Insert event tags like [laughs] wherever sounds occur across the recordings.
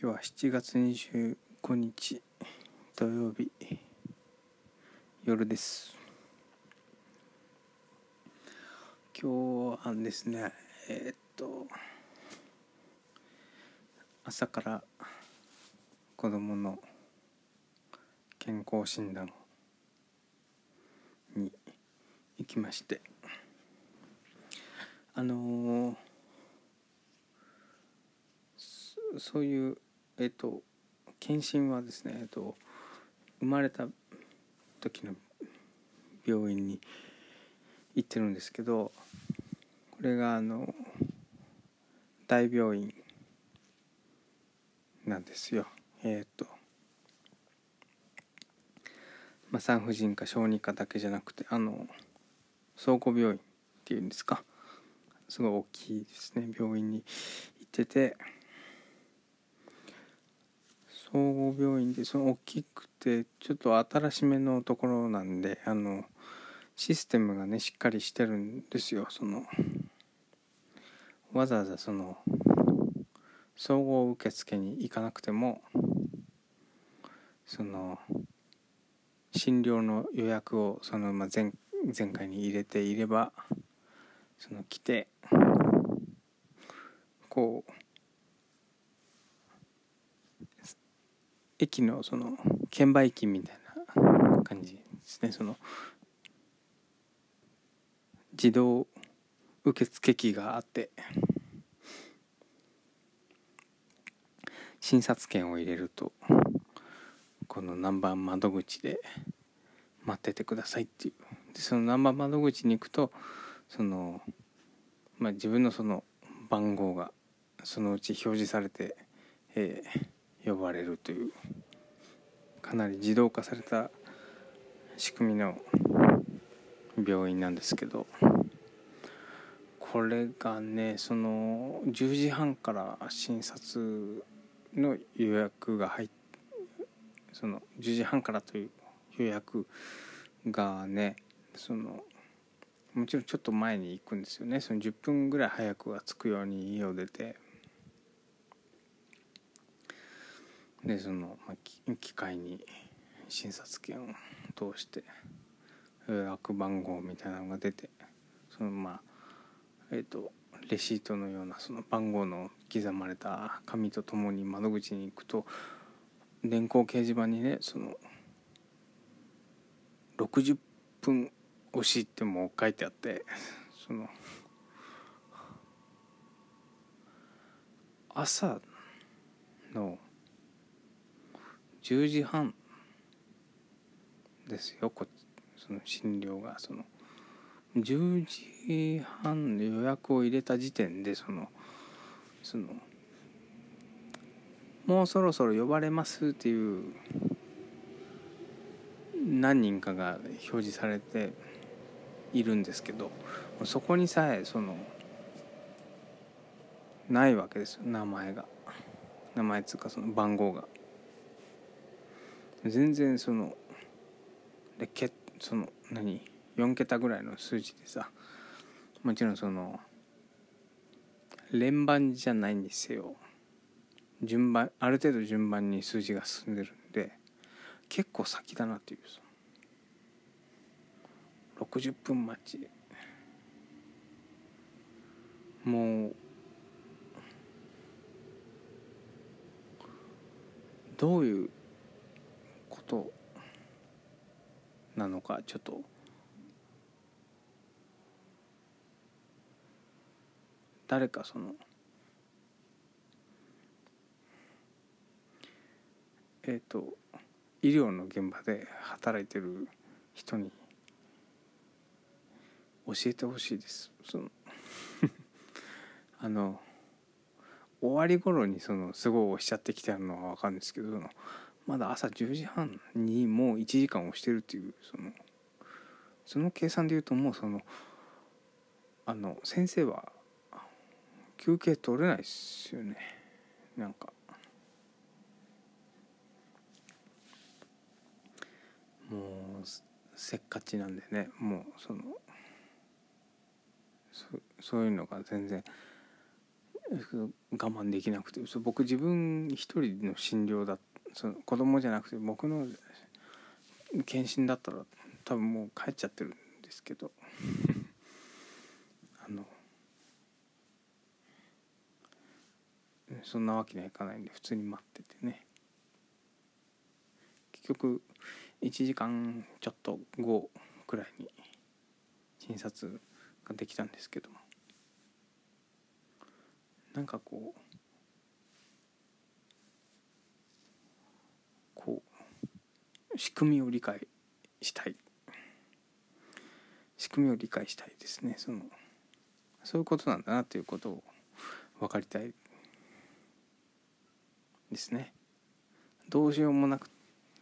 今日は7月25日土曜日夜です。今日はですねえー、っと朝から子供の健康診断に行きましてあのーそういうえっと検診はですねえっと生まれた時の病院に行ってるんですけどこれがあの大病院なんですよ。えっとまあ、産婦人科小児科だけじゃなくてあの総合病院っていうんですか。すごい大きいですね病院に行ってて総合病院でその大きくてちょっと新しめのところなんであのシステムがねしっかりしてるんですよ。そのわざわざその総合受付に行かなくてもその診療の予約をその、まあ、前前回に入れていればその来てこう駅のその券売機みたいな感じですね。その自動受付機があって診察券を入れるとこの何番窓口で待っててくださいっていう。でその何番窓口に行くとその、まあ、自分のその番号がそのうち表示されて、えー、呼ばれるというかなり自動化された仕組みの病院なんですけどこれがねその10時半から診察の予約が入っその10時半からという予約がねそのもちろんちょっと前に行くんですよね。その10分ぐらい早くは着くように家を出て。でその、まあ、機械に診察券を通して予約番号みたいなのが出てそのまあえっ、ー、とレシートのようなその番号の刻まれた紙とともに窓口に行くと電光掲示板にねその60分押しってもう書いてあってその朝の10時半。ですよ。こその診療が。その10時半の予約を入れた時点でそのそのもうそろそろ呼ばれますっていう何人かが表示されているんですけどそこにさえそのないわけですよ。名前が。名前っつうかその番号が。全然そのでけその何？4桁ぐらいの数字でさもちろんその連番じゃないんですよ順番ある程度順番に数字が進んでるんで結構先だなっていう60分待ち。もうどういうことなのかちょっと。誰かその。えっ、ー、と医療の現場で働いてる人に教えてほしいです。その。[laughs] あの終わり頃にそのすごい押しゃってきてるのは分かるんですけどまだ朝10時半にもう1時間押してるっていうそのその計算で言うともうそのあの先生は休憩取れないっすよね。なんか。もうせっかちなんでねもうそのそそういうのが全然我慢できなくて僕自分一人の診療だっその子供じゃなくて僕の検診だったら多分もう帰っちゃってるんですけど。[laughs] あのそんなわけにはいかないんで普通に待っててね。結局1時間ちょっと後くらいに診察ができたんですけど。もなんかこうこう仕組みを理解したい。仕組みを理解したいですね。そのそういうことなんだなということを分かりたいですね。どうしようもなく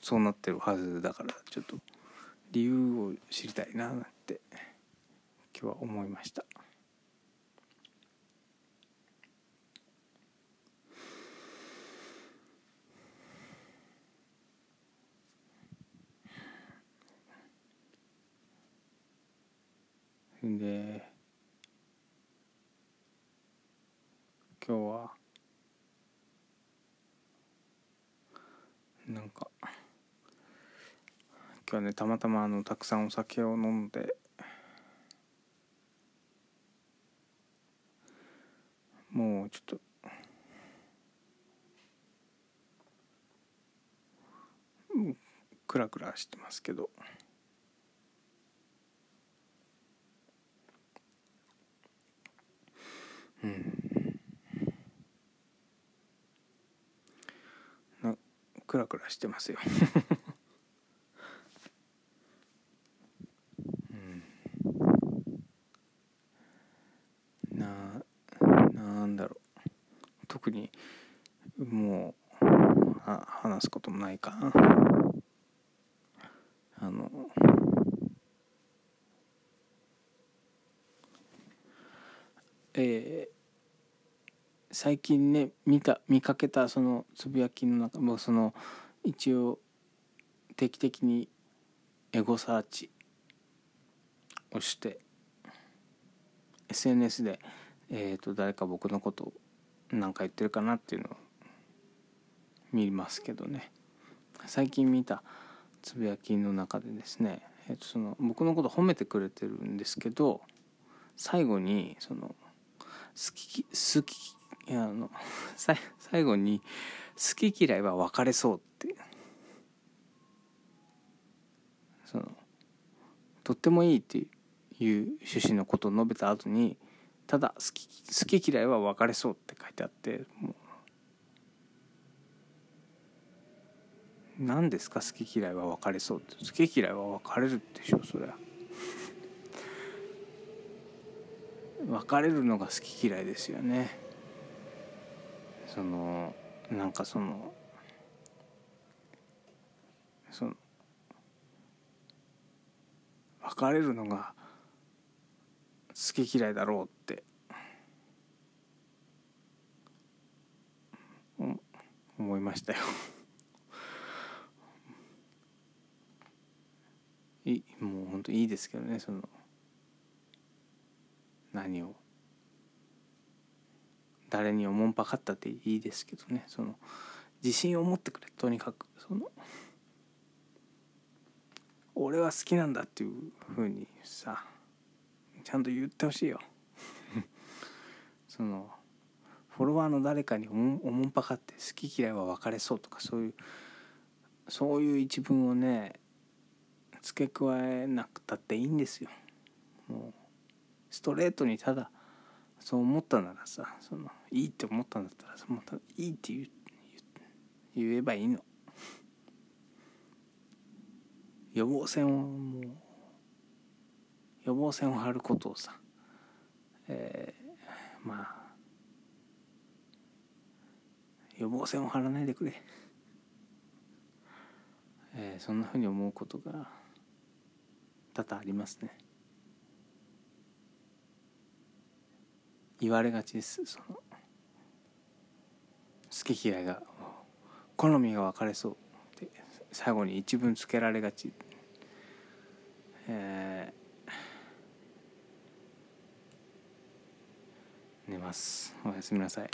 そうなってるはずだからちょっと理由を知りたいなって今日は思いました。んで今日はなんか今日はねたまたまあのたくさんお酒を飲んでもうちょっとクラクラしてますけどうんなクラクラしてますよ。うん。ななんだろう。特にもうあ話すこともないかな。あのえー最近ね見た見かけたそのつぶやきの中もその一応定期的にエゴサーチをして SNS で、えー、と誰か僕のこと何か言ってるかなっていうのを見ますけどね。最近見たつぶやきの中でですね、えー、とその僕のこと褒めてくれてるんですけど最後にその好き好きあの [laughs] 最後に「好き嫌いは分かれそう」って。そのとってもいいっていう趣旨のことを述べた後にただ好き好き嫌いは分かれそうって書いてあってもう。何ですか好き嫌いは分かれそうって。好き嫌いは分かれるでしょそりゃ。[laughs] 分かれるのが好き嫌いですよね。そのなんかそのその別れるのが好き嫌いだろうって。思いましたよ。いもう本当いいですけどねその何を。誰におもんぱかったっていいですけどね。その自信を持ってくれとにかく。その俺は好きなんだっていうふうにさちゃんと言ってほしいよ。[laughs] そのフォロワーの誰かにおもんぱかって好き嫌いは分かれそうとかそういうそういう一文をね付け加えなくたっていいんですよ。もうストレートにただそう思ったならさそのいいって思ったんだったらもういいって言言えばいいの。[laughs] 予防線をもう予防線を張ることをさえー、まあ予防線を張らないでくれ、えー、そんなふうに思うことが多々ありますね。言われがちですその。好き嫌いが好みが分かれそうって最後に一文つけられがち。え寝ます。おやすみなさい。